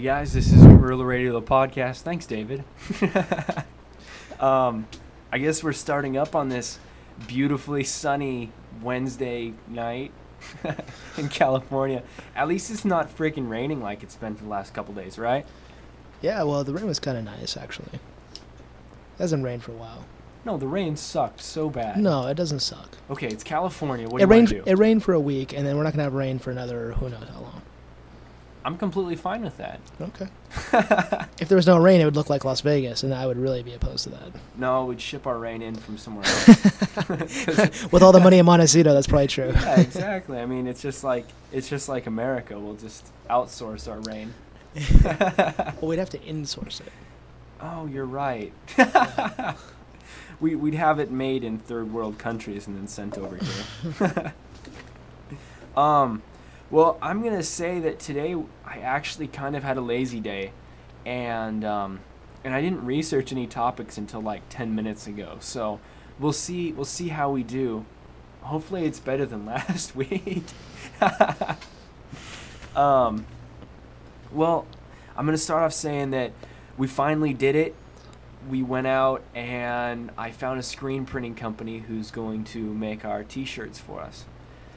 Hey guys, this is Guerrilla Radio, the podcast. Thanks, David. um, I guess we're starting up on this beautifully sunny Wednesday night in California. At least it's not freaking raining like it's been for the last couple days, right? Yeah, well, the rain was kind of nice actually. It hasn't rained for a while. No, the rain sucked so bad. No, it doesn't suck. Okay, it's California. What it do you rained. want do? It rained for a week, and then we're not gonna have rain for another who knows how long. I'm completely fine with that. Okay. if there was no rain, it would look like Las Vegas, and I would really be opposed to that. No, we'd ship our rain in from somewhere else. With all the money in Montecito, that's probably true. yeah, exactly. I mean, it's just like it's just like America. We'll just outsource our rain. well, we'd have to insource it. Oh, you're right. we we'd have it made in third world countries and then sent over here. um, well, I'm gonna say that today I actually kind of had a lazy day, and um, and I didn't research any topics until like ten minutes ago. So we'll see we'll see how we do. Hopefully, it's better than last week. um, well, I'm gonna start off saying that we finally did it. We went out and I found a screen printing company who's going to make our T-shirts for us.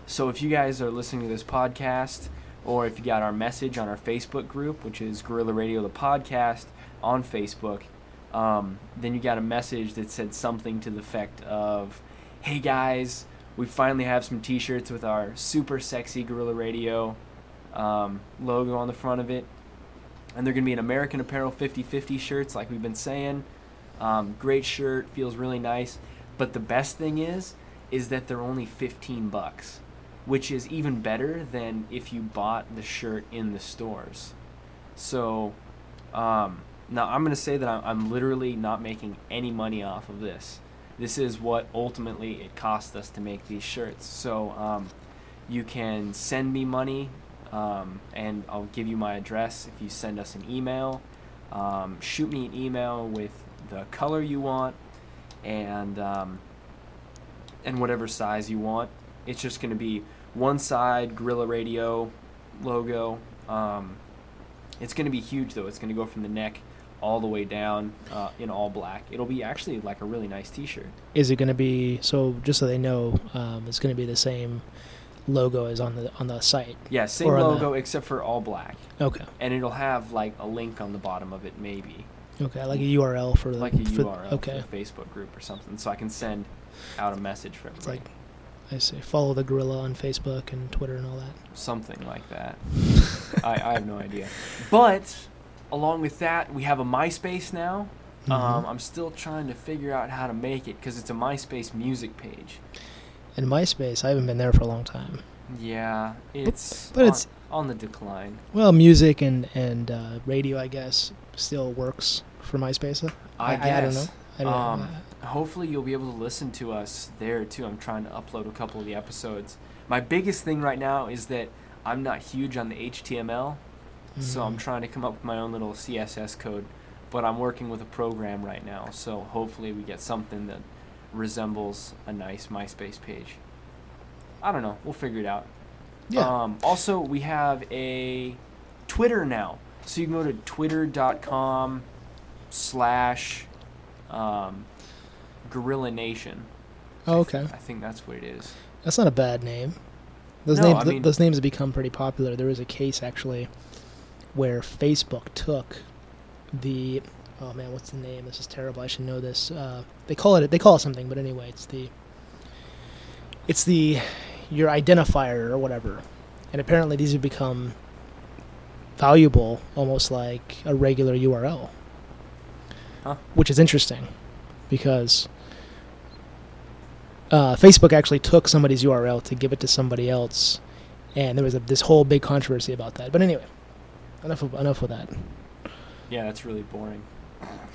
So if you guys are listening to this podcast, or if you got our message on our Facebook group, which is Guerrilla Radio the podcast on Facebook, um, then you got a message that said something to the effect of, "Hey guys, we finally have some T-shirts with our super sexy Guerrilla Radio um, logo on the front of it." and they're to be an American Apparel 50-50 shirts, like we've been saying. Um, great shirt, feels really nice. But the best thing is, is that they're only 15 bucks, which is even better than if you bought the shirt in the stores. So, um, now I'm going to say that I'm, I'm literally not making any money off of this. This is what ultimately it cost us to make these shirts. So, um, you can send me money um, and I'll give you my address if you send us an email. Um, shoot me an email with the color you want and um, and whatever size you want. It's just going to be one side Gorilla Radio logo. Um, it's going to be huge though. It's going to go from the neck all the way down uh, in all black. It'll be actually like a really nice T-shirt. Is it going to be so? Just so they know, um, it's going to be the same logo as on the on the site. Yeah, same on the- logo except for all black, Okay. and it'll have like a link on the bottom of it, maybe. Okay, like a URL for the like a for- URL Okay. for the Facebook group or something, so I can send out a message for It's everybody. like I see. Follow the gorilla on Facebook and Twitter and all that. something like that. I, I have no idea. But along with that, we have a MySpace now. Um, Mhm. I'm still trying to figure out how to make it because it's a MySpace music page. And MySpace, I haven't been there for a long time. Yeah, it's but on, it's- on the decline. Well, music and and uh, radio, I guess, still works for MySpace. I, I, I don't know. I don't um, know. Hopefully you'll be able to listen to us there too. I'm trying to upload a couple of the episodes. My biggest thing right now is that I'm not huge on the HTML, so I'm Mhm. trying to come up with my own little CSS code. But I'm working with a program right now, so hopefully we get something that resembles a nice MySpace page. I don't know. We'll figure it out. Yeah. Um, also, we have a Twitter now, so you can go to twitter.com slash um, Gorilla Nation. oh, okay. I think that's what it is. That's not a bad name. Those No, names, I th- those names have become pretty popular. There was a case actually where Facebook took the oh man, what's the name? This is terrible. I should know this. Uh, they call it they call it something, but anyway, it's the it's the your identifier or whatever, and apparently these have become valuable, almost like a regular URL, Huh. which is interesting because uh, Facebook actually took somebody's URL to give it to somebody else, and there was a, this whole big controversy about that. But anyway, enough of, enough of that. Yeah, that's really boring.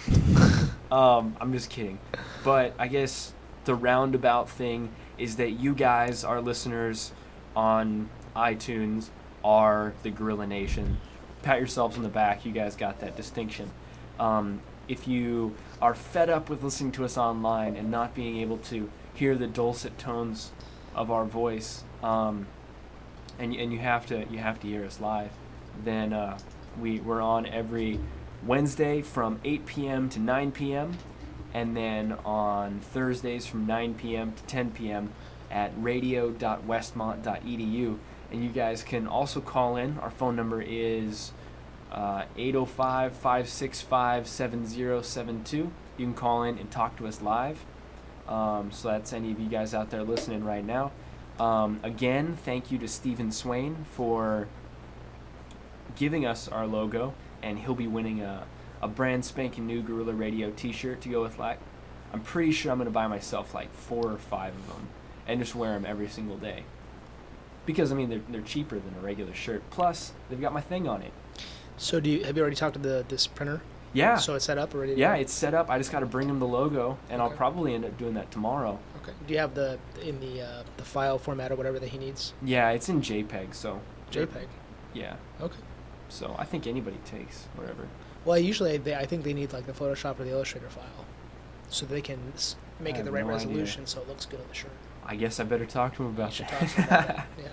um, I'm just kidding. But I guess the roundabout thing is that you guys, our listeners on iTunes, are the Gorilla Nation. Pat yourselves on the back. You guys got that distinction. Um, if you are fed up with listening to us online and not being able to hear the dulcet tones of our voice, um, and, and you have to you have to hear us live, then uh, we we're on every Wednesday from 8 p.m. to 9 p.m. and then on Thursdays from 9 p.m. to 10 p.m. at radio.westmont.edu. And you guys can also call in. Our phone number is uh, 805 565 7072. You can call in and talk to us live. Um, so that's any of you guys out there listening right now. Um, again, thank you to Stephen Swain for giving us our logo, and he'll be winning a, a brand spanking new Gorilla Radio T-shirt to go with like. I'm pretty sure I'm gonna buy myself like four or five of them, and just wear them every single day. Because I mean they're they're cheaper than a regular shirt. Plus they've got my thing on it. So, do you have you already talked to the this printer? Yeah. So it's set up already. yeah, go? it's set up. I just got to bring him the logo, and I'll probably end up doing that tomorrow. Okay. Do you have the in the uh, the file format or whatever that he needs? Yeah, it's in JPEG, so JPEG. yeah. Okay. So I think anybody takes whatever. Well, usually they, I think they need like the Photoshop or the Illustrator file, so they can make I it the right no idea. resolution so it looks good on the shirt. I guess I better talk to him about that. talk to them about that. Yeah.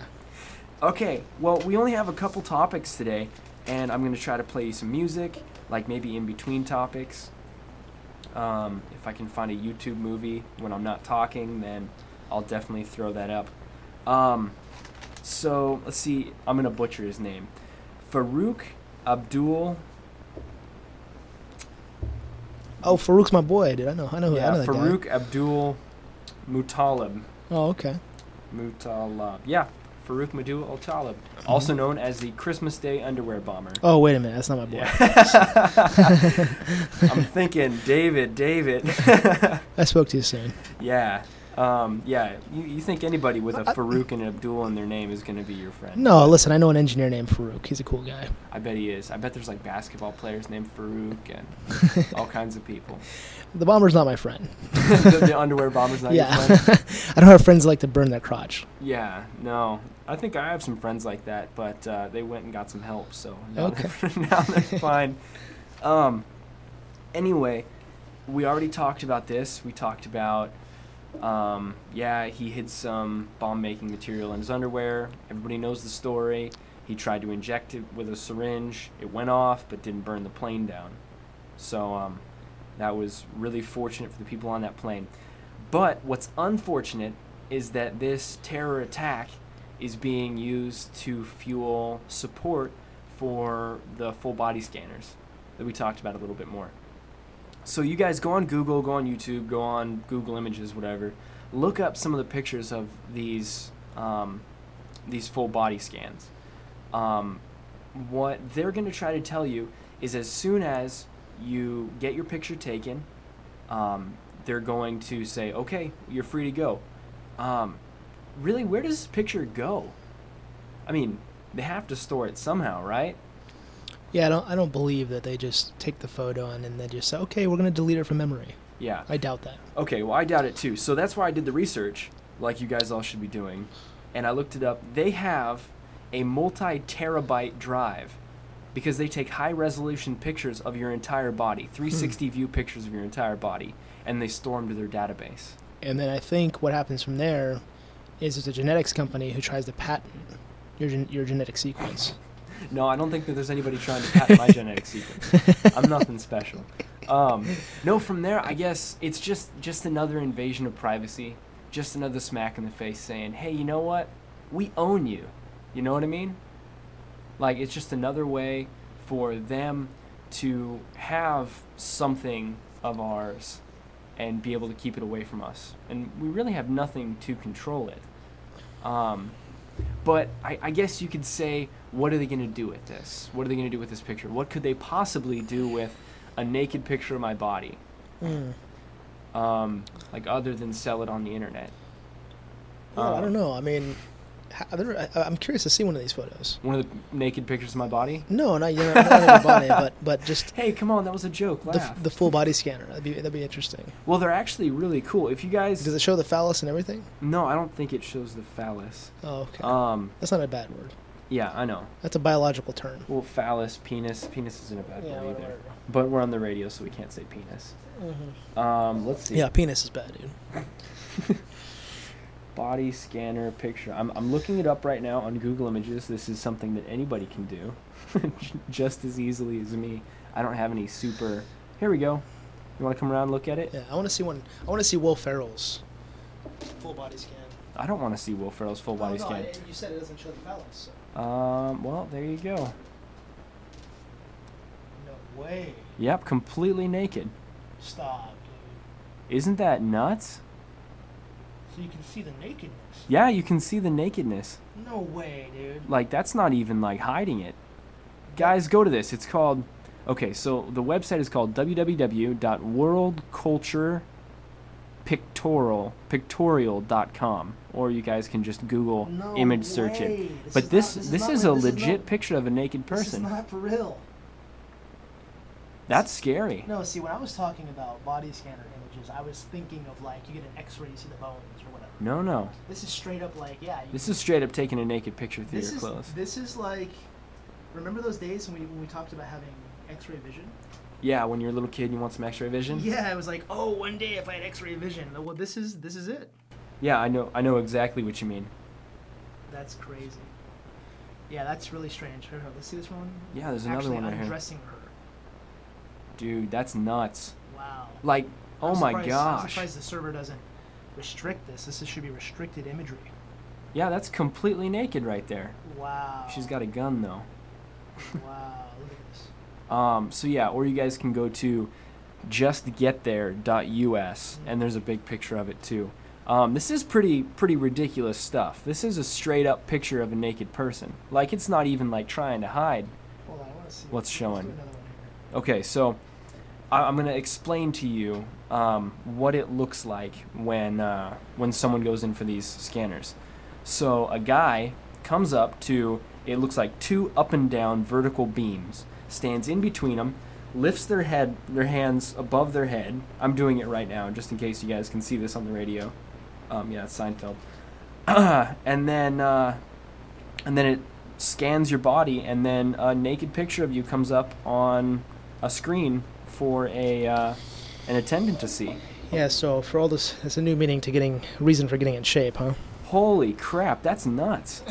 Okay, well, we only have a couple topics today, and I'm going to try to play you some music, like maybe in between topics. Um, if I can find a YouTube movie when I'm not talking, then I'll definitely throw that up. Um, so, let's see, I'm going to butcher his name. Farouk Abdul. Oh, Farouk's my boy, dude. I know. I know. who I yeah, know that guy. Farouk Abdul Mutalib. Oh, okay. Mutalab. Yeah, Farouk madu Abdul Mutalib, also known as the Christmas Day underwear bomber. Oh, wait a minute. That's not my boy. Yeah. I'm thinking David, David. I spoke too soon. yeah. Um, yeah. You, you think anybody with a I- Farouk and an Abdul in their name is going to be your friend. No, listen. I know an engineer named Farouk. He's a cool guy. I bet he is. I bet there's like basketball players named Farouk and all kinds of people. The bomber's not my friend. the, the underwear bomber's not your yeah. friend? I don't have friends that like to burn their crotch. Yeah, no. I think I have some friends like that, but uh, they went and got some help, so now, Okay. they're, now they're fine. Um, anyway, we already talked about this. We talked about, um, yeah, he hid some bomb making material in his underwear. Everybody knows the story. He tried to inject it with a syringe. It went off, but didn't burn the plane down. So um, that was really fortunate for the people on that plane. But what's unfortunate is that this terror attack is being used to fuel support for the full body scanners that we talked about a little bit more. So you guys go on Google, go on YouTube, go on Google Images, whatever. Look up some of the pictures of these um, these full body scans. Um, what they're going to try to tell you is as soon as you get your picture taken, um, they're going to say, okay, you're free to go. Um, really, where does this picture go? I mean, they have to store it somehow, right? Yeah, I don't. I don't believe that they just take the photo and then they just say, "Okay, we're gonna delete it from memory." Yeah. I doubt that. Okay, well, I doubt it too. So that's why I did the research, like you guys all should be doing. And I looked it up. They have a multi terabyte drive because they take high resolution pictures of your entire body, hmm. 360 view pictures of your entire body, and they store them to their database. And then I think what happens from there is there's a genetics company who tries to patent your your genetic sequence. No, I don't think that there's anybody trying to patent my genetic sequence. I'm nothing special. Um, no, from there, I guess it's just just another invasion of privacy, just another smack in the face saying, "Hey, you know what? We own you." You know what I mean? Like it's just another way for them to have something of ours and be able to keep it away from us. And we really have nothing to control it. Um, but I, I guess you could say, what are they going to do with this? What are they going to do with this picture? What could they possibly do with a naked picture of my body? Mm. Um, like other than sell it on the internet. Well, I Um, don't know. I mean, I've never, I, I'm curious to see one of these photos. One of the naked pictures of my body. No, not your, not your body, but but just Hey, come on, that was a joke. the, f- the full body scanner. That'd be that'd be interesting. well, they're actually really cool. If you guys, Does it show the phallus and everything? no, I don't think it shows the phallus. Oh, okay. Um, That's not a bad word. yeah, I know. That's a biological term. Well, phallus, penis, penis isn't a bad Yeah, word either. But we're on the radio, so we can't say penis. Mhm. Um, let's see. Yeah, penis is bad, dude. Body scanner picture. I'm, I'm looking it up right now on Google Images. This is something that anybody can do just as easily as me. I don't have any super. Here we go. You want to come around and look at it? Yeah, I want to see one. I want to see Will Ferrell's full body scan. I don't want to see Will Ferrell's full body Oh, no, scan. I- you said it doesn't show the phallus. So. Um, well, there you go. No way. Yep, completely naked. Stop, dude. Isn't that nuts? So you can see the nakedness. Yeah, you can see the nakedness. No way, dude. Like that's not even like hiding it. Guys, go to this. It's called Okay, so the website is called www.worldculturepictorial pictorial.com or you guys can just Google No image search it. This But this not- this is this not is a This is legit not- picture of a naked This is person. not for real. That's scary. No, see, when I was talking about body scanner images, I was thinking of like you get an X-ray, you see the bones or whatever. No, no. This is straight up like yeah. This is straight up taking a naked picture through this your is clothes. this is like. Remember those days when we when we talked about having X-ray vision? Yeah, when you're a little kid, and you want some X-ray vision. Yeah, I was like, oh, one day if I had X-ray vision. Well, this is this is it. Yeah, I know. I know exactly what you mean. That's crazy. Yeah, that's really strange. Here, let's see this one. Yeah, there's another Actually one right here. undressing her. Dude, that's nuts. Wow. Like, oh I'm my gosh. I'm surprised the server doesn't restrict this. This should be restricted imagery. Yeah, that's completely naked right there. Wow. She's got a gun though. Wow, look at this. Um, so yeah, or you guys can go to justgetthere.us and there's a big picture of it too. Um, this is pretty pretty ridiculous stuff. This is a straight up picture of a naked person. Like it's not even like trying to hide. Hold on, I want to see. What's showing? Okay, so I, I'm gonna explain to you um, what it looks like when uh, when someone goes in for these scanners. So a guy comes up to it looks like two up and down vertical beams, stands in between them, lifts their head their hands above their head. I'm doing it right now, just in case you guys can see this on the radio. Um, yeah, it's Seinfeld. and then uh, and then it scans your body, and then a naked picture of you comes up on a screen for a uh, an attendant to see. Yeah, so for all this, it's a new meaning to getting reason for getting in shape, huh? Holy crap, that's nuts!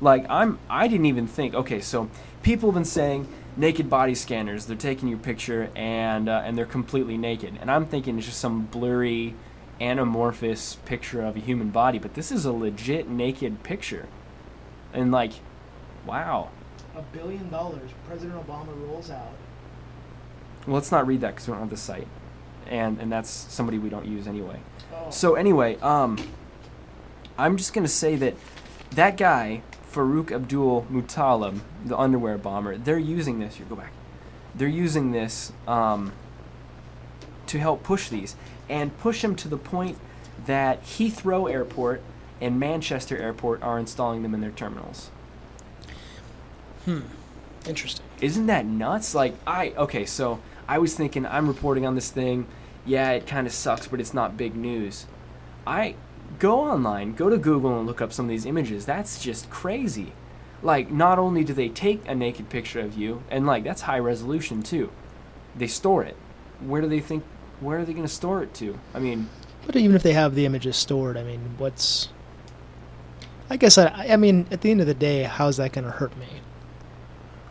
like I'm, I didn't even think. Okay, so people have been saying naked body scanners. They're taking your picture and uh, and they're completely naked, and I'm thinking it's just some blurry, anamorphous picture of a human body. But this is a legit naked picture, and like, wow. A billion dollars. President Obama rolls out. Well, let's not read that because we don't have the site, and and that's somebody we don't use anyway. Oh. So anyway, um, I'm just gonna say that that guy Farouk Abdul Muttalib, the underwear bomber, they're using this. You go back. They're using this um, to help push these and push them to the point that Heathrow Airport and Manchester Airport are installing them in their terminals. Hmm. Interesting. Isn't that nuts? Like I okay, so I was thinking I'm reporting on this thing. Yeah, it kind of sucks, but it's not big news. I go online, go to Google and look up some of these images. That's just crazy. Like not only do they take a naked picture of you and like that's high resolution too. They store it. Where do they think where are they going to store it to? I mean, But even if they have the images stored, I mean, what's? I guess I. I mean, at the end of the day, how's that going to hurt me?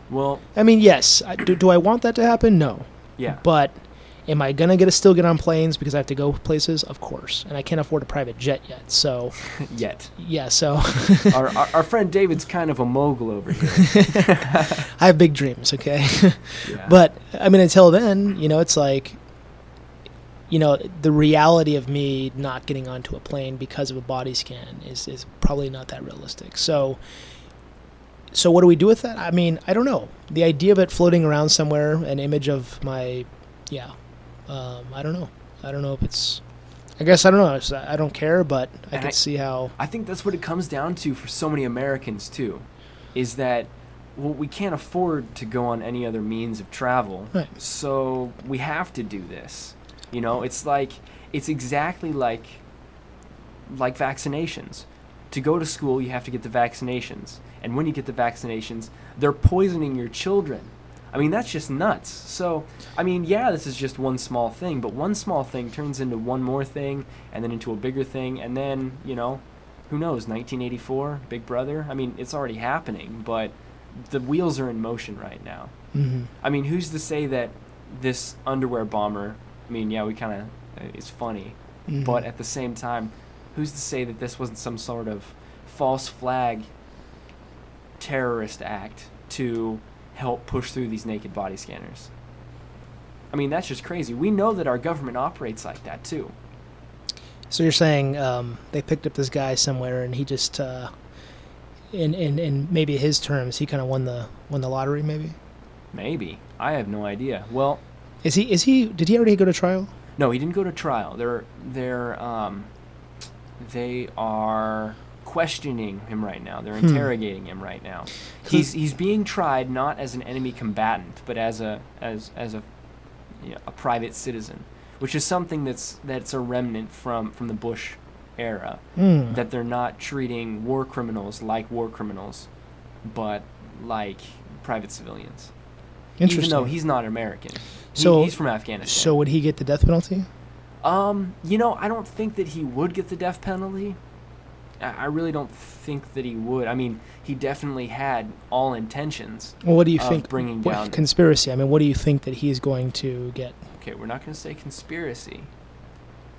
well, I mean, yes. I, do, do I want that to happen? No. Yeah. But am I gonna get to still get on planes because I have to go places? Of course. And I can't afford a private jet yet. So Yet. yeah. So our, our our friend David's kind of a mogul over here. I have big dreams. Okay. Yeah. But I mean, until then, you know, it's like you know, the reality of me not getting onto a plane because of a body scan is is probably not that realistic. So. So what do we do with that? I mean, I don't know. The idea of it floating around somewhere, an image of my, yeah, um, I don't know. I don't know if it's. I guess I don't know. I don't care, but I And can I- see how. I think that's what it comes down to for so many Americans too, is that well we can't afford to go on any other means of travel, Right. so we have to do this. You know, it's like it's exactly like like vaccinations. To go to school, you have to get the vaccinations, and when you get the vaccinations, they're poisoning your children. I mean, that's just nuts. So, I mean, yeah, this is just one small thing, but one small thing turns into one more thing, and then into a bigger thing, and then, you know, who knows, 1984, Big Brother? I mean, it's already happening, but the wheels are in motion right now. hmm I mean, who's to say that this underwear bomber, I mean, yeah, we kind of, it's funny, Mhm. but at the same time, who's to say that this wasn't some sort of false flag terrorist act to help push through these naked body scanners? I mean, that's just crazy. We know that our government operates like that too. So you're saying um, they picked up this guy somewhere, and he just, uh, in in in maybe his terms, he kind of won the won the lottery. Maybe Maybe. I have no idea. Well, is he is he did he already go to trial? No, he didn't go to trial. They're they're um, they are questioning him right now. They're Hmm. interrogating him right now. He's he's being tried not as an enemy combatant, but as a as as a you know, a private citizen, which is something that's that's a remnant from from the Bush era. Hmm. That they're not treating war criminals like war criminals, but like private civilians. Interesting. Even though he's not American. He- he's from Afghanistan. so would he get the death penalty? Um, you know, I don't think that he would get the death penalty. I really don't think that he would. I mean, he definitely had all intentions. Well, what do you Of think? bringing what- down- conspiracy. I mean, what do you think that he's going to get? Okay, we're not going to say conspiracy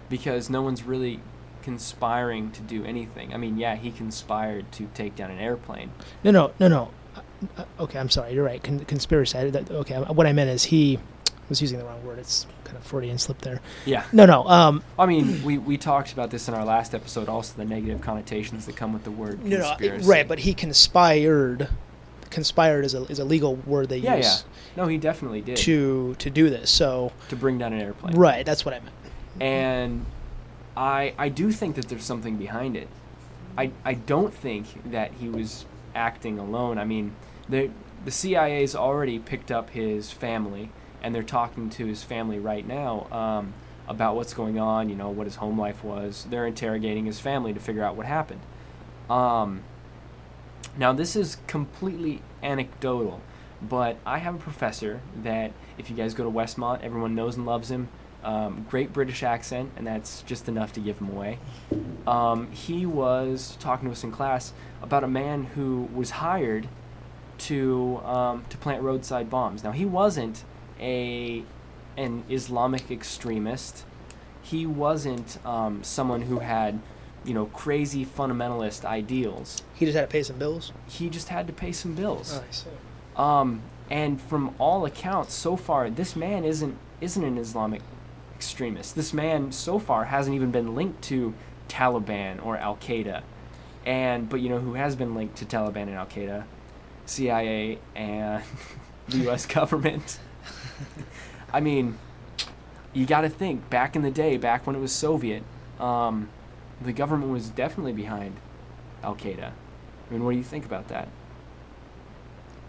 because no one's really conspiring to do anything. I mean, yeah, he conspired to take down an airplane. No, no, no, no. Uh, uh, okay, I'm sorry. You're right. Con- conspiracy. I, that, okay, what I meant is he was using the wrong word. It's kind of Freudian slip there. Yeah. No, no. Um, I mean, we, we talked about this in our last episode, also the negative connotations that come with the word no, no. Right, but he conspired. Conspired is a is a legal word they Yeah, yeah. No, he definitely did. to to do this. So to bring down an airplane. right, that's what I meant. and I I do think that there's something behind it. I I don't think that he was acting alone. I mean, the the CIA's already picked up his family, and they're talking to his family right now um, about what's going on. You know, what his home life was. They're interrogating his family to figure out what happened. Um, now, this is completely anecdotal, but I have a professor that, if you guys go to Westmont, everyone knows and loves him. Um, great British accent, and that's just enough to give him away. Um, he was talking to us in class about a man who was hired to um, to plant roadside bombs. Now, he wasn't a an Islamic extremist. He wasn't um, someone who had, you know, crazy fundamentalist ideals He just had to pay some bills. he just had to pay some bills. I see. Um, and from all accounts, so far, this man isn't isn't an Islamic extremist. This man so far hasn't even been linked to Taliban or Al Qaeda, and but you know who has been linked to Taliban and Al Qaeda, CIA and the U.S. government. I mean, you got to think back in the day, back when it was Soviet, um, the government was definitely behind Al Qaeda. I mean, what do you think about that?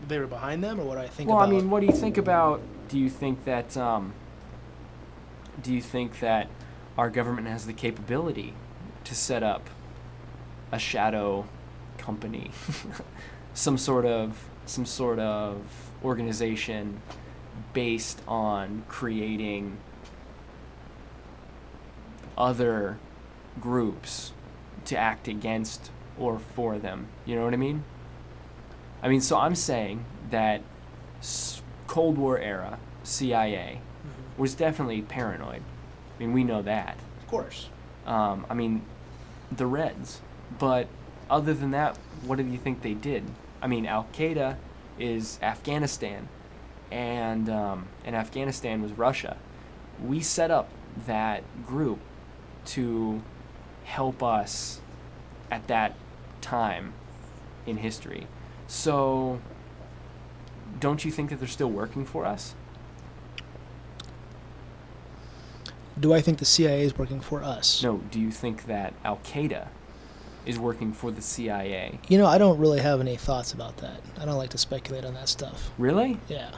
They were behind them, or what do I think well, about? I mean, what do you think about? Do you think that? Um, do you think that our government has the capability to set up a shadow company, some sort of some sort of organization based on creating other groups to act against or for them. You know what I mean? I mean, so I'm saying that Cold War era CIA Mhm. was definitely paranoid. I mean, we know that. of course. Um, I mean, the Reds. But other than that, what do you think they did? I mean, Al Qaeda is Afghanistan, and um, and Afghanistan was Russia. We set up that group to help us at that time in history. So, don't you think that they're still working for us? Do I think the CIA is working for us? No, do you think that Al Qaeda is working for the CIA? You know, I don't really have any thoughts about that. I don't like to speculate on that stuff. Really? Yeah.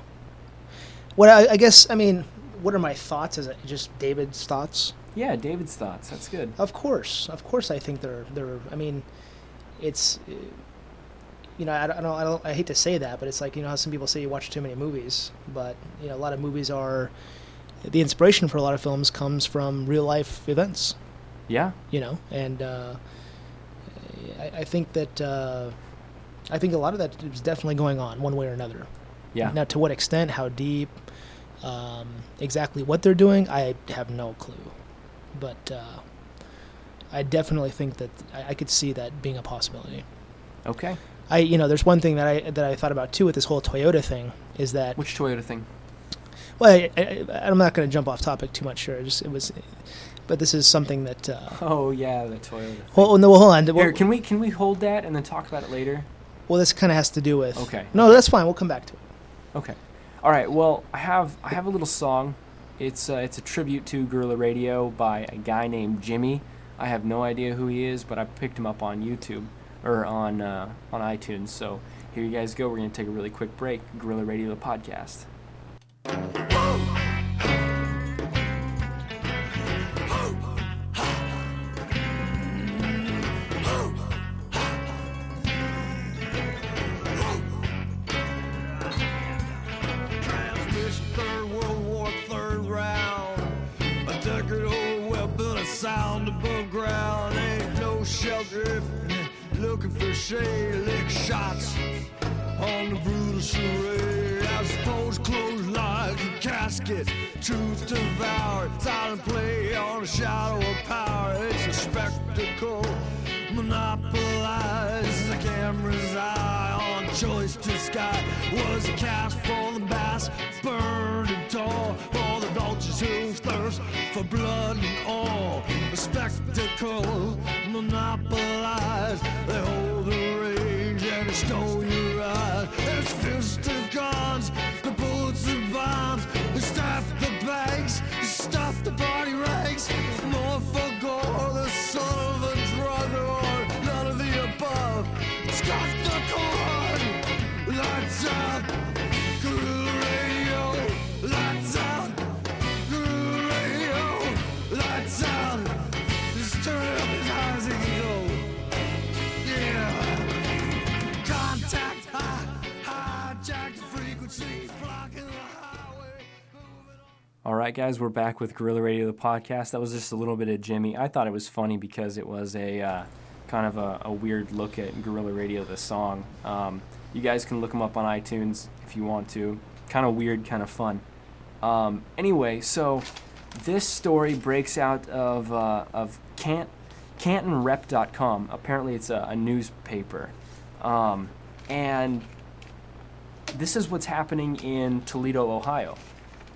What I, I guess, I mean, what are my thoughts? Is it just David's thoughts? Yeah, David's thoughts. That's good. Of course, of course, I think they're they're. I mean, it's. You know, I don't, I don't, I don't. I hate to say that, but it's like you know how some people say you watch too many movies, but you know, a lot of movies are. The inspiration for a lot of films comes from real life events. Yeah. you know, and uh, I, I think that uh, I think a lot of that is definitely going on one way or another. Yeah. Now, to what extent, how deep, um, exactly what they're doing, I have no clue. But uh, I definitely think that I, I could see that being a possibility. Okay. I, you know, there's one thing that I that I thought about too with this whole Toyota thing is that Which Toyota thing? well, I, I, I'm not going to jump off topic too much here. Just it was, but this is something that. Uh, Oh yeah, the Toyota. Thing. well, no, well, hold on. Here, Well, can we can we hold that and then talk about it later? Well, this kind of has to do with. Okay. No, that's fine. We'll come back to it. Okay. All right. Well, I have I have a little song. It's uh, it's a tribute to Guerrilla Radio by a guy named Jimmy. I have no idea who he is, but I picked him up on YouTube or on uh, on iTunes. So here you guys go. We're gonna take a really quick break. Guerrilla Radio the podcast. Looking for shade. Lick shots on the brutal charade. I suppose closed lines and casket, truth devoured. Silent play on a shadow of power. It's a spectacle monopolized the camera's eye on choice to sky was a cast for the bass burned and tall for the vultures who thirst for blood and a spectacle monopolized they hold the range and stole your eyes. It's fist of guns the bullets and bombs. They staff the banks they stuff the body ranks. More for gore the son of a drug lord. None of the above. Scuff the cord lights out All right, guys, we're back with Gorilla Radio, the podcast. That was just a little bit of Jimmy. I thought it was funny because it was a uh, kind of a, a weird look at Gorilla Radio, the song. Um, you guys can look them up on iTunes if you want to. Kind of weird, kind of fun. Um, anyway, so this story breaks out of uh, of Cant, CantonRep.com. Apparently, it's a, a newspaper, um, and this is what's happening in Toledo, Ohio.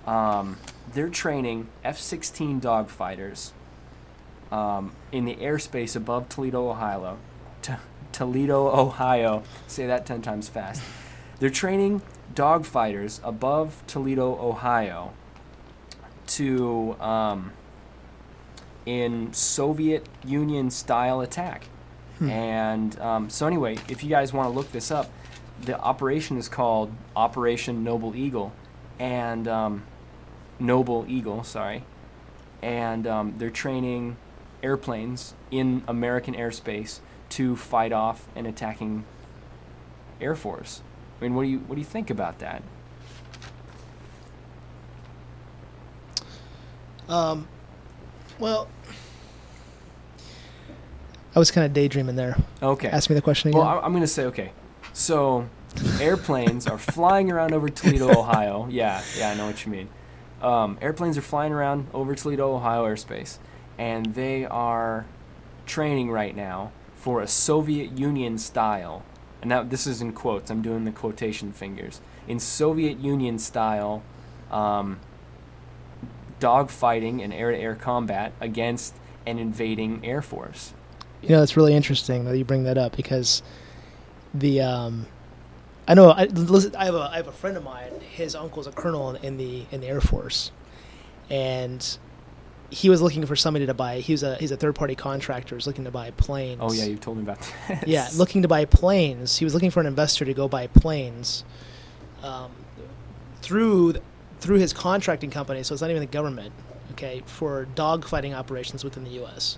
Um, they're training F-16 dogfighters um, in the airspace above Toledo, Ohio. T- Toledo, Ohio. Say that ten times fast. They're training dogfighters above Toledo, Ohio, to um, in Soviet Union style attack. And um, so anyway, if you guys want to look this up, the operation is called Operation Noble Eagle, and um, Noble Eagle, sorry, and um, they're training airplanes in American airspace to fight off an attacking air force. I mean, what do you what do you think about that? Um, well, I was kind of daydreaming there. Okay. Ask me the question again. Well, I'm going to say okay. So, airplanes are flying around over Toledo, Ohio. Yeah, yeah, I know what you mean. Um, airplanes are flying around over Toledo, Ohio airspace, and they are training right now for a Soviet Union style. And now this is in quotes. I'm doing the quotation fingers. In Soviet Union style um, dogfighting and air-to-air combat against an invading air force. You know, it's really interesting that you bring that up because the um, I know I, listen, I have a I have a friend of mine. His uncle's a colonel in the in the Air Force, and he was looking for somebody to buy. He was a he's a third party contractor. He's looking to buy planes. Oh yeah, you told me about this. yeah, looking to buy planes. He was looking for an investor to go buy planes um, through through his contracting company. So it's not even the government. Okay, for dogfighting operations within the U.S.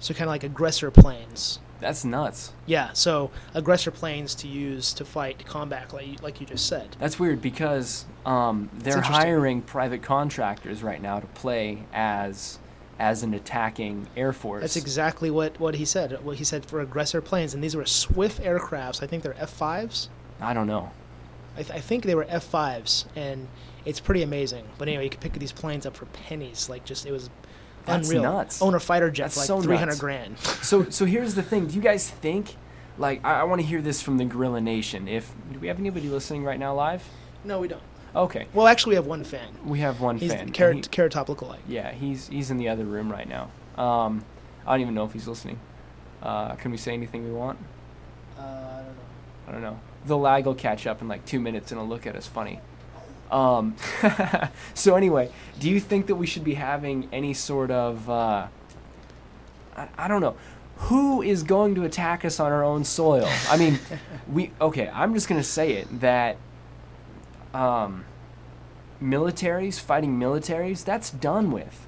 So kind of like aggressor planes. That's nuts. Yeah, so aggressor planes to use to fight combat, like you, like you just said. That's weird because um, they're hiring private contractors right now to play as as an attacking air force. That's exactly what, what he said. What he said for aggressor planes, and these were swift aircrafts. I think they're F5s. I don't know. I, th- I think they were F5s, and it's pretty amazing. But anyway, you could pick these planes up for pennies. Like just it was That's unreal. nuts. Own a fighter jet That's like so three hundred nuts. grand. So so here's the thing. Do you guys think? Like I, I want to hear this from the Gorilla Nation. If do we have anybody listening right now live? no, we don't. Okay, Well, actually, we have one fan. we have one He's fan. the Carrot, and he- Carrot Top yeah, he's he's in the other room right now. Um, I don't even know if he's listening. Uh, can we say anything we want? Uh, I don't know. I don't know. The lag will catch up in like two minutes and it'll look at us funny. Um, so anyway, do you think that we should be having any sort of, uh, I, I don't know, who is going to attack us on our own soil? I mean, we okay. I'm just gonna say it that um, militaries fighting militaries that's done with.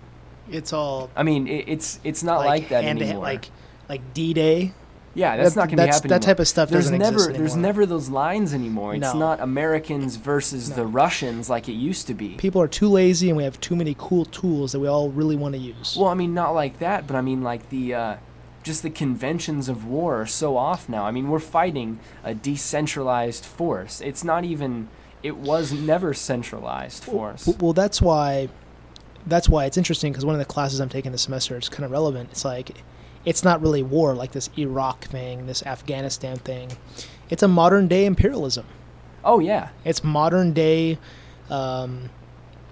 It's all I mean, it, it's it's not like, that hand to hand- anymore. like like D-Day. Yeah, that's That- not going to happen. that anymore. type of stuff There's doesn't never, exist There's never those lines anymore. It's No. not Americans versus the Russians like it used to be. People are too lazy, and we have too many cool tools that we all really want to use. Well, I mean, not like that, but I mean, like the, uh, just the conventions of war are so off now. I mean, we're fighting a decentralized force. It's not even. It was never centralized force. W- Well, that's why that's why it's interesting because one of the classes I'm taking this semester is kind of relevant. It's like it's not really war like this Iraq thing, this Afghanistan thing. It's a modern day imperialism. Oh yeah, It's modern day. Um,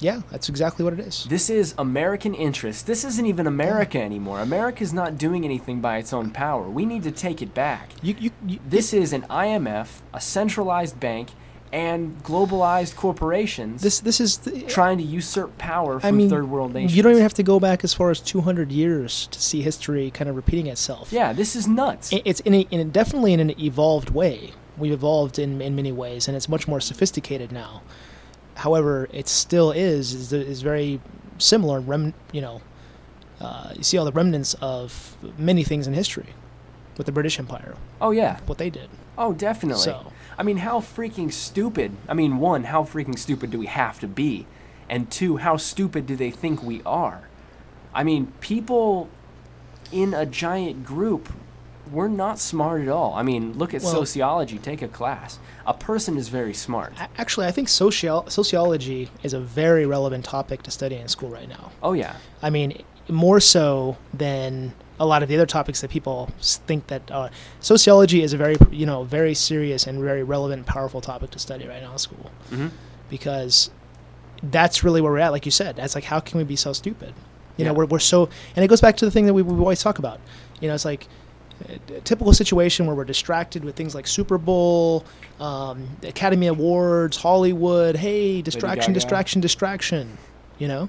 yeah, that's exactly what it is. this is American interest. This isn't even America anymore. America's not doing anything by its own power. We need to take it back. You, you, you, This is an IMF, a centralized bank, and globalized corporations this this is the, trying to usurp power from I mean, third world nations. you don't even have to go back as far as 200 years to see history kind of repeating itself. Yeah, this is nuts. It's in, a, in a, definitely in an evolved way. We've evolved in, in many ways, and it's much more sophisticated now. However, it still is is, is very similar. Rem, you know, uh, you see all the remnants of many things in history with the British Empire, oh yeah. what they did. Oh, definitely. So- I mean, how freaking stupid. I mean, one, how freaking stupid do we have to be? And two, how stupid do they think we are? I mean, people in a giant group, we're not smart at all. I mean, look at Well- sociology, take a class. A person is very smart. Actually, I think socio- sociology is a very relevant topic to study in school right now. Oh, yeah. I mean, more so than a lot of the other topics that people think that uh, sociology is a very, you know, very serious and very relevant, and powerful topic to study right now in school hmm because that's really where we're at. Like you said, that's like how can we be so stupid? You know, we're we're so, and it goes back to the thing that we, we always talk about. You know, it's like a a typical situation where we're distracted with things like Super Bowl, um, Academy Awards, Hollywood. Hey, distraction, distraction, distraction. You know.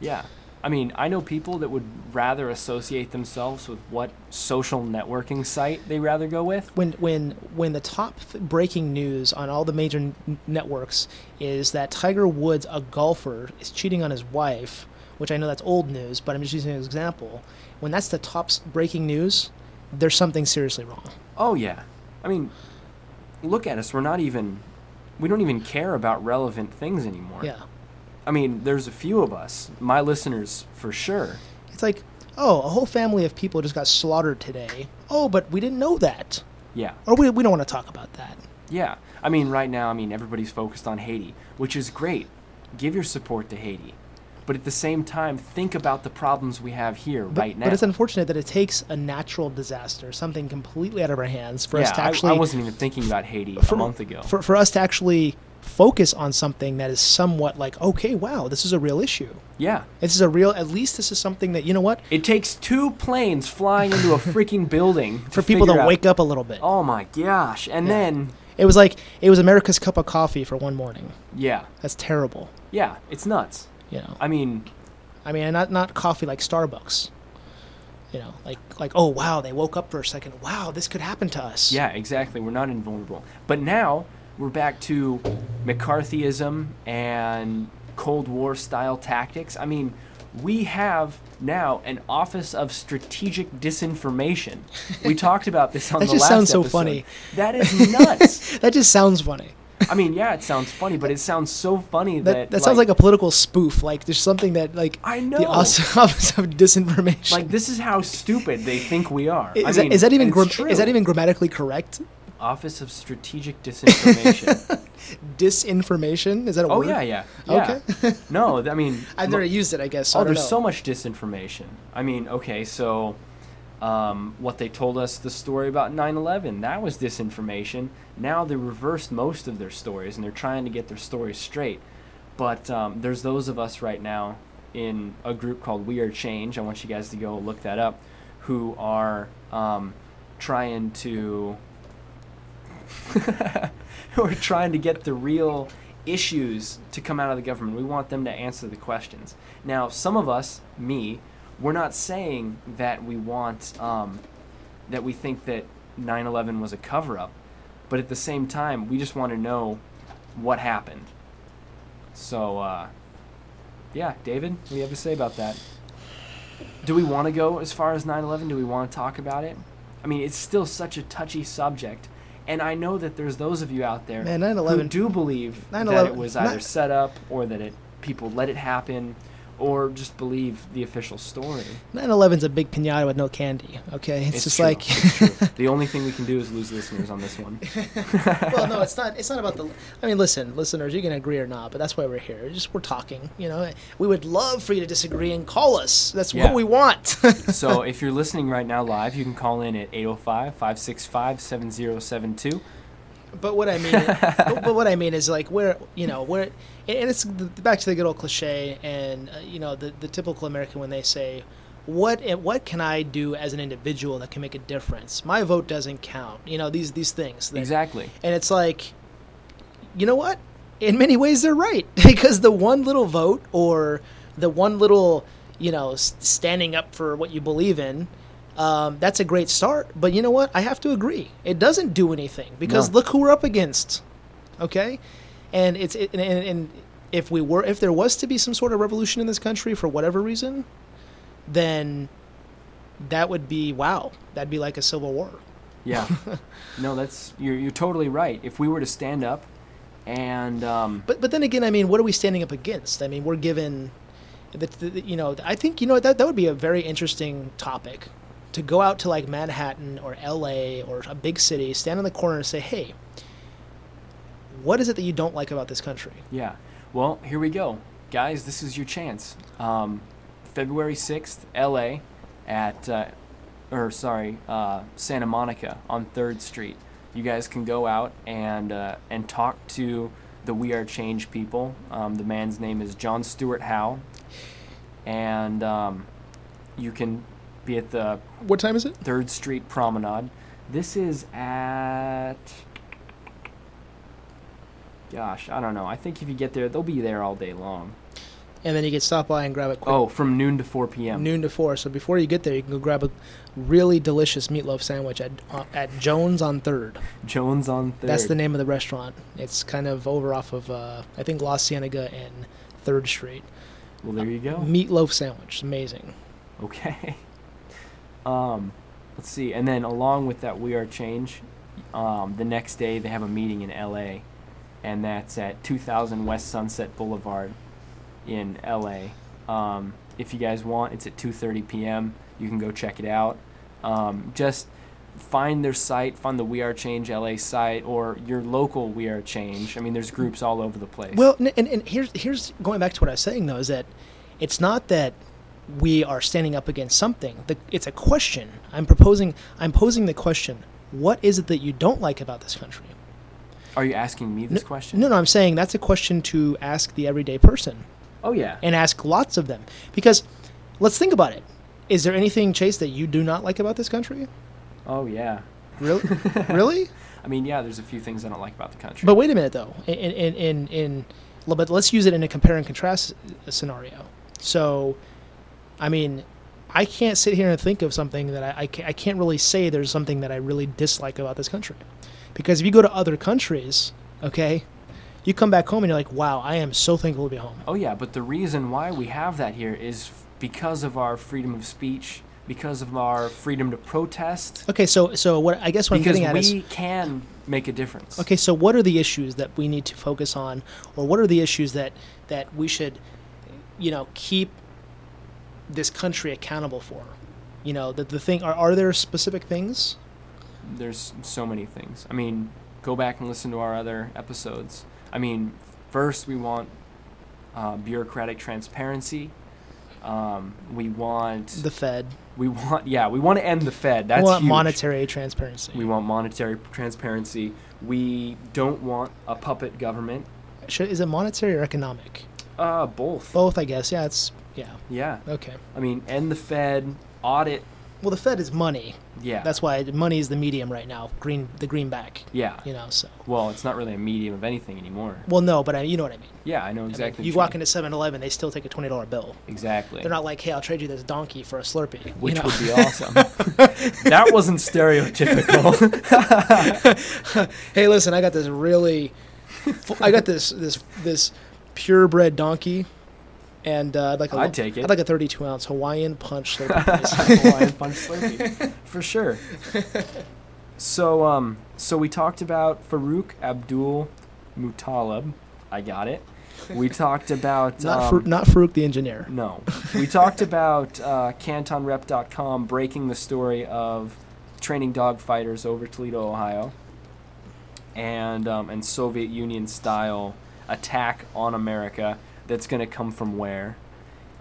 Yeah. I mean, I know people that would rather associate themselves with what social networking site they rather go with. when when when the top breaking news on all the major n- networks is that Tiger Woods, a golfer, is cheating on his wife, which I know that's old news, but I'm just using an example. When that's the top breaking news, there's something seriously wrong. Oh yeah. I mean, look at us. We're not even we don't even care about relevant things anymore. Yeah, I mean, there's a few of us, my listeners for sure. it's like, oh, a whole family of people just got slaughtered today. Oh, but we didn't know that, Yeah. or we we don't want to talk about that. Yeah. I mean, right now, I mean, everybody's focused on Haiti, which is great. Give your support to Haiti. But at the same time, think about the problems we have here But, right now. but it's unfortunate that it takes a natural disaster, something completely out of our hands, for yeah, us to I- actually I, wasn't even thinking about Haiti for, a month ago. For, for us to actually focus on something that is somewhat like, okay, wow, this is a real issue. Yeah. This is a real. At least this is something that you know what It takes two planes flying into a freaking building for people to out- wake up a little bit. Oh my gosh! And Yeah. then, It was like it was America's cup of coffee for one morning. yeah, That's terrible. yeah, it's nuts. You know, I mean, I mean, not not coffee like Starbucks. You know, like like oh wow, they woke up for a second. Wow, this could happen to us. yeah, exactly. We're not invulnerable. But now we're back to McCarthyism and Cold War style tactics. I mean, we have now an Office of Strategic Disinformation. We talked about this on the last That just sounds so episode. funny. That is nuts. That just sounds funny. I mean, yeah, it sounds funny, but it sounds so funny That that that sounds like a political spoof. Like there's something that like I know. the Office of Disinformation. like this is how stupid they think we are. is, I that, mean, is that even it's is that even grammatically correct? Office of Strategic Disinformation? Disinformation is that a oh word? yeah, yeah, yeah. Okay. no, I mean, I've never used it. I guess. So oh, I there's know. so much disinformation. I mean, okay, so um, what they told us the story about 9/11 that was disinformation. Now they reversed most of their stories and they're trying to get their stories straight. But um, there's those of us right now in a group called We Are Change. I want you guys to go look that up. Who are um, trying to who are trying to get the real issues to come out of the government. We want them to answer the questions. Now, some of us, me, we're not saying that we want um, that we think that 9/11 was a cover-up, but at the same time, we just want to know what happened. So, uh, yeah, David, what do you have to say about that? Do we want to go as far as 9/11? Do we want to talk about it? I mean, it's still such a touchy subject, and I know that there's those of you out there Man, who do believe that 9/11 it was either set up or that it people let it happen, or just believe the official story. 9/11's a big pinata with no candy. Okay, it's, just true. like. It's true. the only thing we can do is lose listeners on this one. well, no, it's not. It's not about the. I mean, listen, listeners, you can agree or not, but that's why we're here. Just we're talking. You know, we would love for you to disagree and call us. That's Yeah. what we want. so if you're listening right now live, you can call in at 805-565-7072. But what I mean, but, but what I mean is like we're, you know, we're, and it's the, back to the good old cliche, and uh, you know, the the typical American when they say. What eh, what can I do as an individual that can make a difference? My vote doesn't count. You know these these things. that- Exactly. And it's like, you know what? In many ways, they're right because the one little vote or the one little, you know, standing up for what you believe in, um, that's a great start. But you know what? I have to agree. It doesn't do anything because No. look who we're up against. Okay, and it's it, and, and, if we were if there was to be some sort of revolution in this country for whatever reason, then that would be wow. That'd be like a civil war. Yeah. no, that's you're you're totally right. If we were to stand up and um, But but then again, I mean, what are we standing up against? I mean, we're given, the, the, you know, I think you know that that would be a very interesting topic, to go out to like Manhattan or L.A. or a big city, stand in the corner and say, hey, what is it that you don't like about this country? Yeah. Well, here we go. Guys, this is your chance. Um, February 6th, LA, at, uh, or sorry, uh, Santa Monica on 3rd Street. You guys can go out and, uh, and talk to the We Are Change people. Um, the man's name is John Stewart Howe. And um, you can be at the What time is it? 3rd Street Promenade. This is at. Gosh, I don't know. I think if you get there, they'll be there all day long. And then you can stop by and grab it quick. Oh, from noon to 4 p.m. Noon to four. So before you get there, you can go grab a really delicious meatloaf sandwich at uh, at Jones on Third. Jones on 3rd. That's the name of the restaurant. It's kind of over off of uh, I think La Cienega and Third Street. Well, there you go. Meatloaf sandwich, amazing. Okay. Um, let's see. And then along with that We Are Change, um, the next day they have a meeting in LA, and that's at 2000 West Sunset Boulevard in LA. Um, if you guys want, it's at 2:30 p.m. You can go check it out. Um, just find their site, find the We Are Change LA site, or your local We Are Change. I mean, there's groups all over the place. Well, n- and, and here's here's going back to what I was saying though is that it's not that we are standing up against something. The, it's a question. I'm proposing. I'm posing the question: What is it that you don't like about this country? Are you asking me this question? No, no, I'm saying that's a question to ask the everyday person Oh yeah. and ask lots of them. Because let's think about it. Is there anything, Chase, that you do not like about this country? oh yeah. Really? really? I mean, yeah. There's a few things I don't like about the country. But wait a minute, though. In in in, in but let's use it in a compare and contrast scenario. So, I mean, I can't sit here and think of something that I, I, ca- I can't really say there's something that I really dislike about this country. Because if you go to other countries, okay, you come back home and you're like, wow, I am so thankful to be home. Oh yeah, but the reason why we have that here is because of our freedom of speech, because of our freedom to protest, Okay, so so what I guess what because I'm getting at is we can make a difference. Okay, so what are the issues that we need to focus on, or what are the issues that that we should, you know, keep this country accountable for? You know, the the thing are are there specific things? There's so many things. I mean, go back and listen to our other episodes. I mean, first we want uh, bureaucratic transparency. Um, we want The Fed. we want yeah we want to end the Fed. That's we want huge. monetary transparency. We want monetary transparency. We don't want a puppet government. Should, is it monetary or economic? Uh, both. Both, I guess. Yeah, it's yeah. Yeah. Okay. I mean, and the Fed, audit. Well, the Fed is money. Yeah. That's why money is the medium right now. Green, the greenback. yeah. You know, so. Well, it's not really a medium of anything anymore. Well, no, but I, you know what I mean. Yeah, I know I mean, exactly. you walk mean. into 7-Eleven, they still take a twenty dollar bill. exactly, They're not like, "Hey, I'll trade you this donkey for a Slurpee," you which know? would be awesome. that wasn't stereotypical. hey, listen, I got this really, I got this this this purebred donkey, and uh, I'd like a I'd take it. I'd like a 32 ounce Hawaiian punch Slurpee. Hawaiian punch Slurpee, for sure. So, um, so we talked about Farouk Abdul Mutalib. I got it. We talked about not um, Farouk, not Farouk the engineer. No. We talked about uh, CantonRep.com breaking the story of training dog fighters over Toledo, Ohio, and um, and Soviet Union style attack on America that's going to come from where.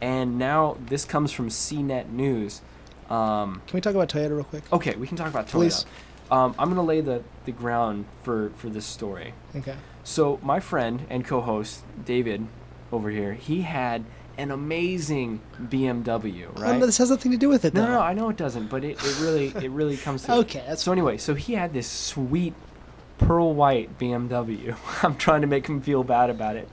And now this comes from CNET News. Um, Can we talk about Toyota real quick? okay, we can talk about Toyota. Please. Um, I'm going to lay the, the ground for, for this story. Okay. So my friend and co-host David over here, he had an amazing BMW, Oh, right? this has nothing to do with it, no, though. no, no, I know it doesn't, but it, it really it really comes to Okay, that's So anyway, so he had this sweet pearl white BMW. I'm trying to make him feel bad about it.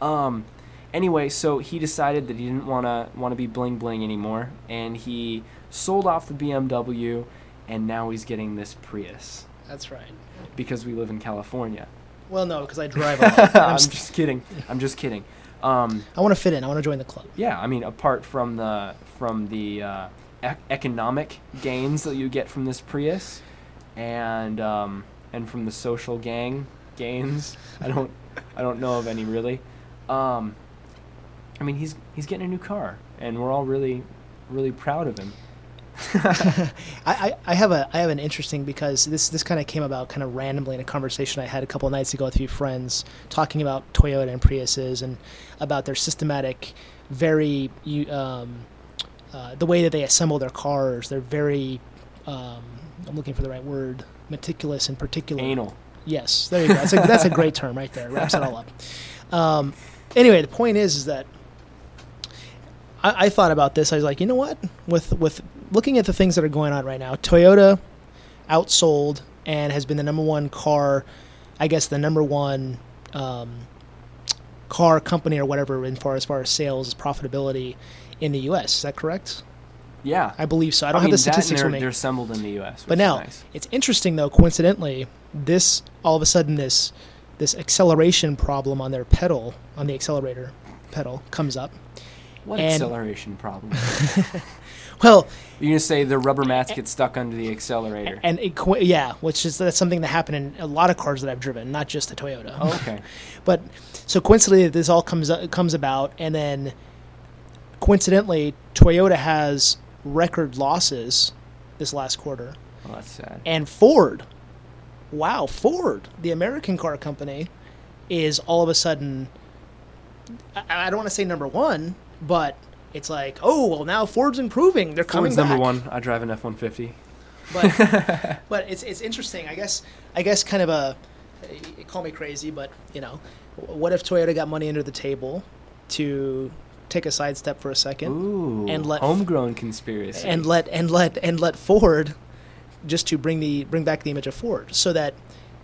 Um anyway, so he decided that he didn't want to want to be bling bling anymore and he sold off the BMW and now he's getting this Prius that's right. because we live in California. Well, no, because I drive A lot. I'm, I'm just kidding. I'm just kidding. Um, I want to fit in. I want to join the club. yeah, I mean, apart from the from the uh, ec- economic gains that you get from this Prius, and um, and from the social gang gains, I don't I don't know of any really. Um, I mean, he's he's getting a new car, and we're all really really proud of him. I, I, I have a I have an interesting because this this kind of came about kind of randomly in a conversation I had a couple nights ago with a few friends talking about Toyota and Priuses and about their systematic, very um, uh, the way that they assemble their cars. They're very um, I'm looking for the right word meticulous in particular. Anal. Yes, there you go. That's a, that's a great term right there. Wraps it all up. Um, anyway, the point is, is that I, I thought about this. I was like, you know what? With with looking at the things that are going on right now, Toyota outsold and has been the number one car, I guess the number one um, car company or whatever in far as far as sales profitability in the U.S. Is that correct? Yeah. I believe so. I don't mean, have the statistics they're, with me. they're assembled in the U.S. But now nice. it's interesting though. Coincidentally, this all of a sudden this this acceleration problem on their pedal on the accelerator pedal comes up. what and- acceleration problem? Well, You're gonna say the rubber mats get stuck under the accelerator? and it, yeah, which is that's something that happened in a lot of cars that I've driven, not just the Toyota. Oh, okay. But so coincidentally, this all comes comes about, and then coincidentally, Toyota has record losses this last quarter, Well, that's sad. and Ford, wow, Ford, the American car company, is all of a sudden. I, I don't want to say number one, but it's like, oh well, now Ford's improving. They're coming Ford's number one. I drive an F one fifty. but but it's it's interesting. I guess I guess kind of a call me crazy, but you know, what if Toyota got money under the table to take a sidestep for a second Ooh, and let- homegrown conspiracy. and let and let and let Ford just to bring the bring back the image of Ford so that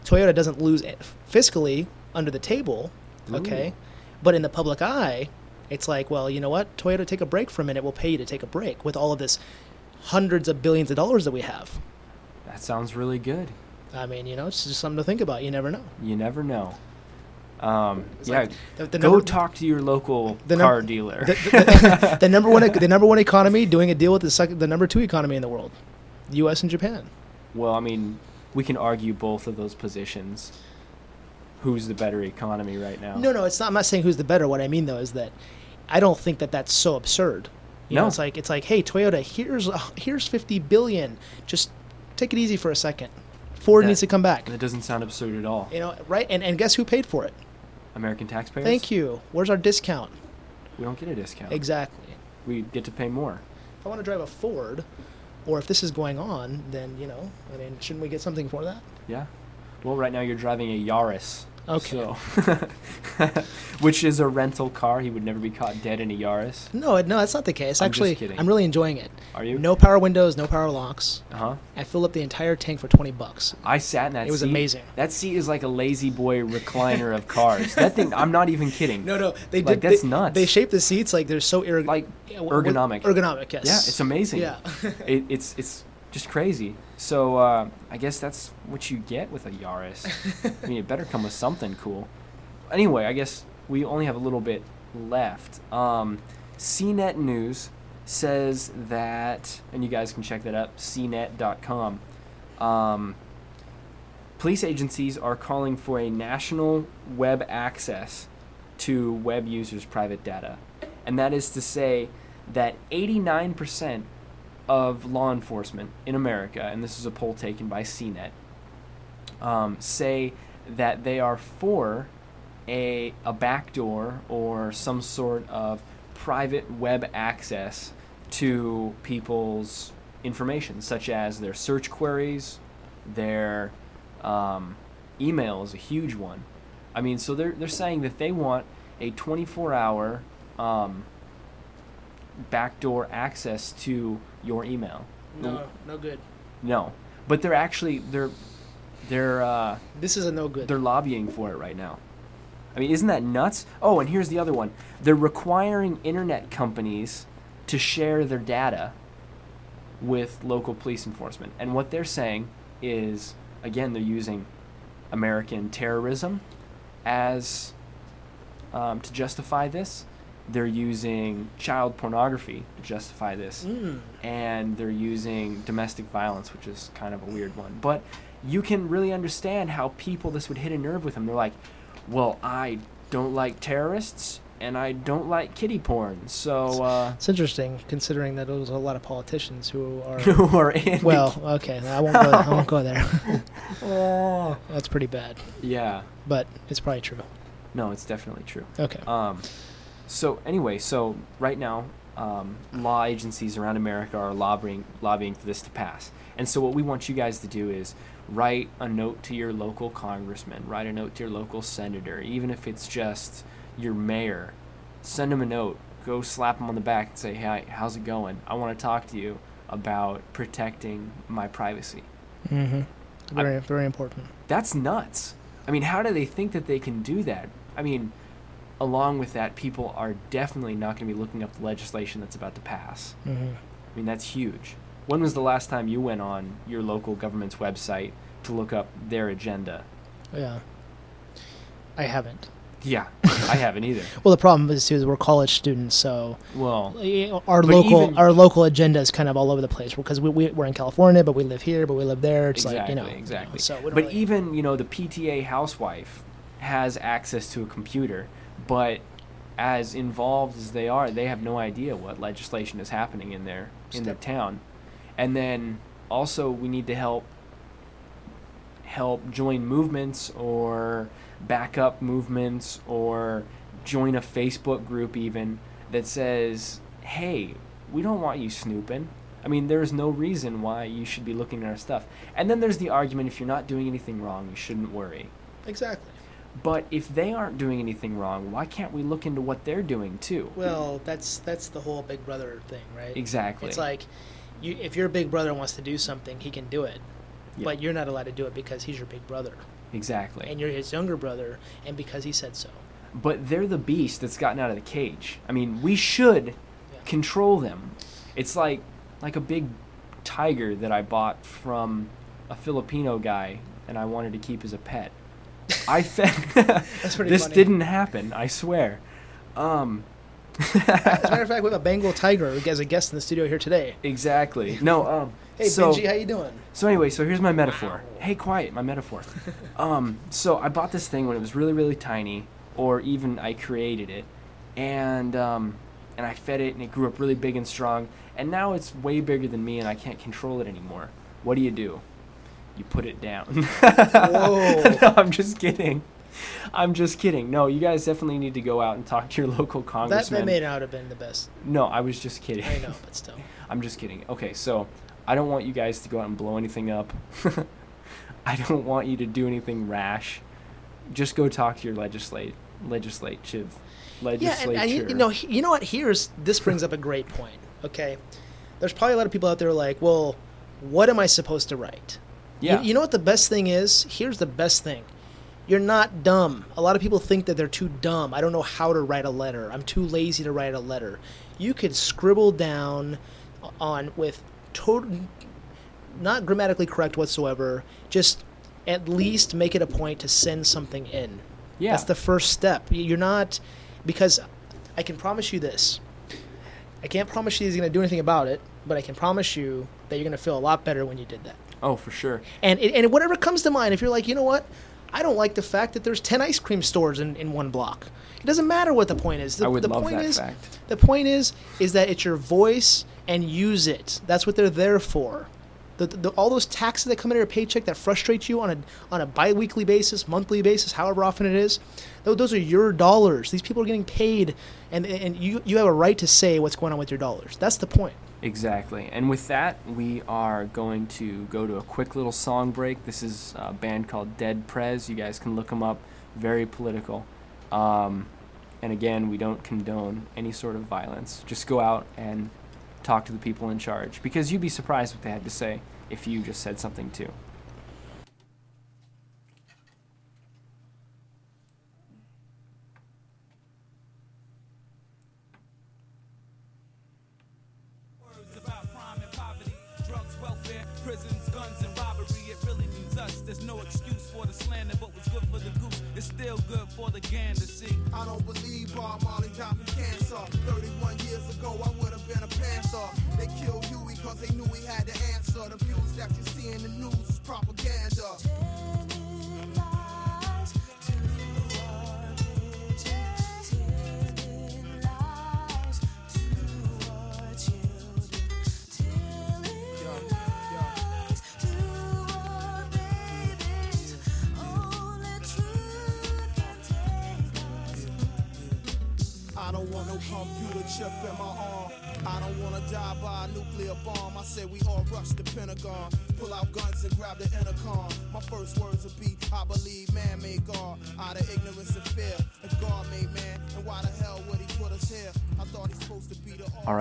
Toyota doesn't lose it fiscally under the table, okay? Ooh. But in the public eye, it's like, well, you know what? Toyota take a break for a minute. We'll pay you to take a break with all of this hundreds of billions of dollars that we have. that sounds really good. I mean, you know, it's just something to think about. You never know. You never know. Um, yeah, like the, the go talk to your local the num- car dealer. the, the, number one the number one economy doing a deal with the second the number two economy in the world, U.S. and Japan. well, I mean, we can argue both of those positions. Who's the better economy right now? No, no, it's not. I'm not saying who's the better. What I mean though is that I don't think that that's so absurd. You know, No. it's like it's like, hey, Toyota, here's uh, here's 50 billion. Just take it easy for a second. Ford That- needs to come back. That doesn't sound absurd at all. You know, right? And and guess who paid for it? American taxpayers. Thank you. Where's our discount? We don't get a discount. Exactly. We get to pay more. If I want to drive a Ford, or if this is going on, then you know, I mean, shouldn't we get something for that? Yeah. Well, right now you're driving a Yaris. Okay. So, which is a rental car. He would never be caught dead in a Yaris. No, no, that's not the case. I'm just Actually, kidding. I'm really enjoying it. Are you? No power windows, no power locks. Uh huh. I filled up the entire tank for 20 bucks. I sat in that. It was seat. amazing. That seat is like a lazy boy recliner of cars. That thing. I'm not even kidding. No, no, they Like, did. that's they, nuts. They shaped the seats like they're so erg- Like yeah, wh- what- ergonomic. Ergonomic, yes. Yeah, it's amazing. Yeah. it, it's it's just crazy. So uh, I guess that's what you get with a Yaris. I mean, it better come with something cool. Anyway, I guess we only have a little bit left. Um, CNET News says that, and you guys can check that up, cnet.com. Um, police agencies are calling for a national web access to web users' private data. And that is to say that 89% of law enforcement in America, and this is a poll taken by CNET, um, say that they are for a, a backdoor or some sort of private web access to people's information, such as their search queries, their um, email is a huge one. I mean, so they're, they're saying that they want a 24 hour um, backdoor access to your email. No, no good. No, but they're actually they're they're uh, This is a no good. they're lobbying for it right now. I mean, isn't that nuts? Oh, and here's the other one. They're requiring internet companies to share their data with local police enforcement. And what they're saying is, again, they're using American terrorism as um, to justify this. They're using child pornography to justify this Mm. and they're using domestic violence, which is kind of a weird one. But you can really understand how people this would hit a nerve with them. They're like, "Well, I don't like terrorists and I don't like kitty porn, so uh, It's interesting considering that there's a lot of politicians who are. who are in?" well, okay, I won't go. There. I won't go there. oh. That's pretty bad, yeah, but it's probably true. no, it's definitely true. Okay. Um, so anyway, so right now, um, law agencies around America are lobbying lobbying for this to pass. And so what we want you guys to do is write a note to your local congressman, write a note to your local senator, even if it's just your mayor. Send them a note. Go slap them on the back and say, "Hey, how's it going? I want to talk to you about protecting my privacy." mm-hmm. Very, very important. That's nuts. I mean, how do they think that they can do that? I mean, along with that, people are definitely not going to be looking up the legislation that's about to pass. hmm I mean, that's huge. When was the last time you went on your local government's website to look up their agenda? Yeah. I haven't. Yeah, I haven't either. Well, the problem is too is we're college students, so Well, our local even- our local agenda is kind of all over the place because we, we we're in California, but we live here, but we live there. It's exactly, like you know exactly. So we don't but really- even you know the PTA housewife has access to a computer, but as involved as they are, they have no idea what legislation is happening in their in their town. And then also we need to help help join movements or back up movements or join a Facebook group even that says, "Hey, we don't want you snooping." I mean, there's no reason why you should be looking at our stuff. And then there's the argument if you're not doing anything wrong, you shouldn't worry. Exactly. But if they aren't doing anything wrong, why can't we look into what they're doing too? Well, that's that's the whole Big Brother thing, right? Exactly. It's like, you if your Big Brother wants to do something, he can do it, Yeah. but you're not allowed to do it because he's your big brother, Exactly. and you're his younger brother, and because he said so. but they're the beast that's gotten out of the cage. I mean, we should Yeah. control them. It's like like a big tiger that I bought from a Filipino guy and I wanted to keep as a pet. I pretty This funny. didn't happen, I swear. Um As a matter of fact, we have a Bengal tiger as a guest in the studio here today. Exactly. No, um Hey so, Benji, how you doing? So anyway, so here's my metaphor. Hey, quiet, my metaphor. um, so I bought this thing when it was really, really tiny, or even I created it, and um, and I fed it, and it grew up really big and strong, and now it's way bigger than me, and I can't control it anymore. What do you do? You put it down. Whoa. no, I'm just kidding. I'm just kidding. No, you guys definitely need to go out and talk to your local That, congressman. that may not have been the best. no, I was just kidding. I know, but still. I'm just kidding. Okay, so I don't want you guys to go out and blow anything up. I don't want you to do anything rash. Just go talk to your legislate legislative legislature. Yeah, and, and you, you know, you know what? Here's this brings up a great point. Okay, there's probably a lot of people out there like, well, what am I supposed to write? You- yeah. You, know what the best thing is? Here's the best thing. You're not dumb. A lot of people think that they're too dumb. I don't know how to write a letter. I'm too lazy to write a letter. You could scribble down on with total not grammatically correct whatsoever. Just at least make it a point to send something in. yeah. That's the first step. You're not because I can promise you this. I can't promise you he's going to do anything about it, but I can promise you that you're going to feel a lot better when you did that. Oh, for sure. And and whatever comes to mind, if you're like, you know what, I don't like the fact that there's ten ice cream stores in, in one block. It doesn't matter what the point is. The, I would the love point that is, fact. The point is, is that it's your voice and use it. That's what they're there for. The, the, all those taxes that come into your paycheck that frustrate you on a on a biweekly basis, monthly basis, however often it is, those are your dollars. These people are getting paid, and and you you have a right to say what's going on with your dollars. That's the point. Exactly. And with that, we are going to go to a quick little song break. This is a band called Dead Prez. You guys can look them up. Very political. Um, and again, we don't condone any sort of violence. Just go out and talk to the people in charge because you'd be surprised what they had to say if you just said something too.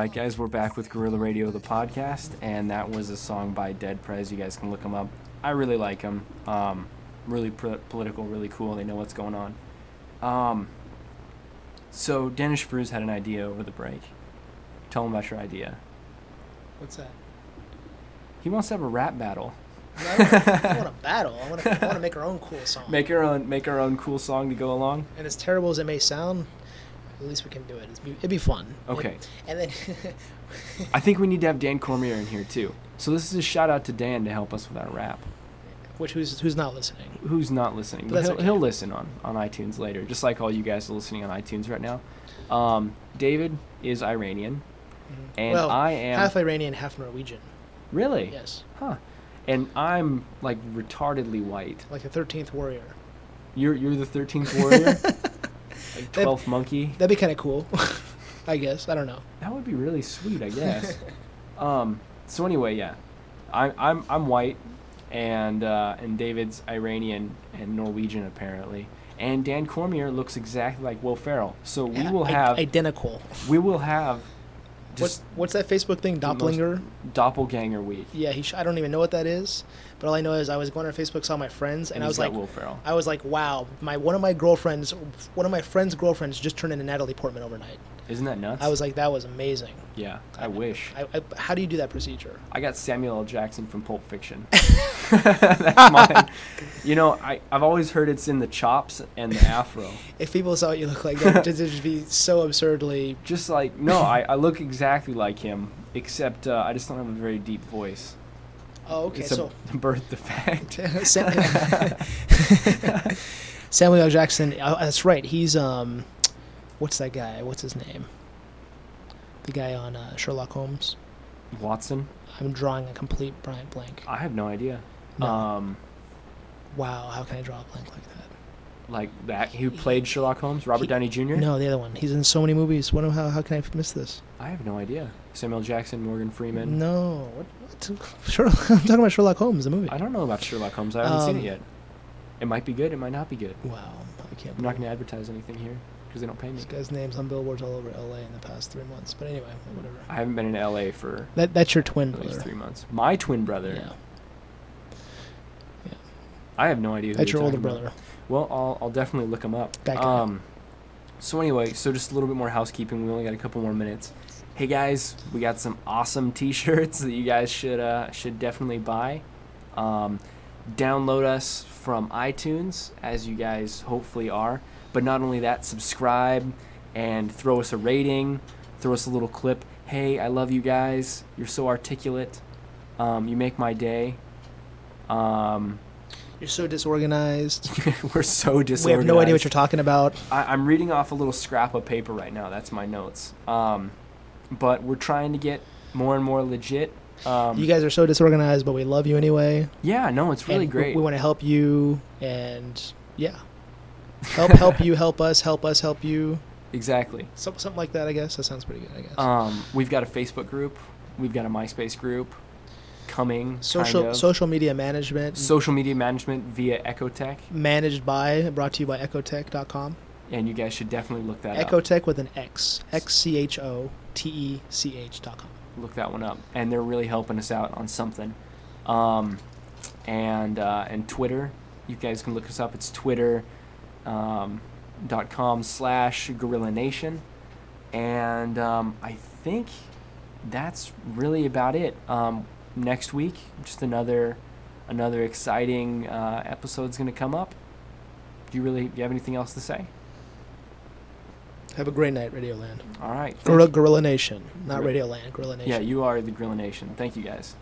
Right, guys, we're back with Gorilla Radio, the podcast, and that was a song by Dead Prez. You guys can look them up. I really like them. Um, really political, really cool. They know what's going on. Um, so Dennis Fruz had an idea over the break. Tell him about your idea. What's that? He wants to have a rap battle. I don't, I want to battle. I want to I want to make our own cool song. Make our own, make our own cool song to go along. and as terrible as it may sound, at least we can do it. It'd be, it'd be fun. Okay. And then I think we need to have Dan Cormier in here too. So this is a shout out to Dan to help us with our rap. which who's who's not listening? who's not listening, but That's he'll, okay. he'll listen on, on iTunes later, just like all you guys are listening on iTunes right now. Um, David is Iranian, and well, I am half Iranian, half Norwegian. really, Yes, huh? And I'm like retardedly white. like the thirteenth warrior. You're you're the thirteenth warrior, like twelfth monkey. That'd be kind of cool. I guess I don't know. That would be really sweet, I guess. um, so anyway, yeah, I, I'm I'm white, and uh, and David's Iranian and Norwegian apparently. And Dan Cormier looks exactly like Will Ferrell. So we will I- have identical. we will have What's just what's that Facebook thing? Doppelganger. doppelganger week. Yeah, he. Sh- I don't even know what that is, but all I know is I was going on Facebook, saw my friends, and, And I was like, Will Ferrell. I was like, wow, my one of my girlfriends, one of my friend's girlfriends just turned into Natalie Portman overnight. Isn't that nuts? I was like, that was amazing. yeah, I wish. I, I, how do you do that procedure? I got Samuel L. Jackson from Pulp Fiction. That's mine. You know, I, I've always heard it's in the chops and the afro. If people saw what you look like, that would just be so absurdly. Just like, no, I, I look exactly like him, except uh, I just don't have a very deep voice. Oh, okay. it's so a birth defect. Sam- Samuel L. Jackson. uh, That's right. He's um, what's that guy? What's his name? The guy on uh, Sherlock Holmes. Watson? I'm drawing a complete blank blank. I have no idea. No. Um, Wow, how can I draw a blank like that? Like that, who played Sherlock Holmes? Robert He- Downey Jr.? No, the other one. He's in so many movies. What, how, how can I miss this? I have no idea. Samuel Jackson, Morgan Freeman. No. What, what? Sherlock, I'm talking about Sherlock Holmes, the movie. I don't know about Sherlock Holmes. I haven't seen Um, it yet. It might be good. It might not be good. Wow, I can't. I'm not going to advertise anything here because they don't pay me. This guy's name's on billboards all over LA in the past three months. But anyway, whatever. I haven't been in LA for That that's your twin brother. three months. My twin brother. Yeah, yeah. I have no idea. Who that's your older brother. about. Well, I'll, I'll definitely look them up. Um, so anyway, so just a little bit more housekeeping. We only got a couple more minutes. Hey guys, we got some awesome T-shirts that you guys should uh, should definitely buy. Um, download us from iTunes, as you guys hopefully are. But not only that, subscribe and throw us a rating. Throw us a little clip. Hey, I love you guys. You're so articulate. Um, you make my day. Um, You're so disorganized. we're so disorganized. We have no idea what you're talking about. I, I'm reading off a little scrap of paper right now. That's my notes. Um, but we're trying to get more and more legit. Um, you guys are so disorganized, but we love you anyway. yeah, no, it's really and great. We, want to help you, and yeah, help help you, help us, help us, help you. exactly. Some, something like that. I guess that sounds pretty good. I guess. Um, we've got a Facebook group. We've got a MySpace group coming. social kind of. social media management. social media management via Ecotech, managed by, brought to you by Ecotech.com. and you guys should definitely look that up. Ecotech with an X. X C H O T E C H dot com. look that one up, and they're really helping us out on something. Um, and uh, and Twitter, you guys can look us up. It's Twitter um, dot com slash Gorilla Nation, and um, I think that's really about it. Um, next week, just another another exciting uh, episode's gonna come up. Do you really do you have anything else to say? Have a great night, Radio Land. All right. Gorilla. Gorilla Nation, not Radio Land. Gorilla Nation. Yeah, you are the Gorilla Nation. Thank you guys.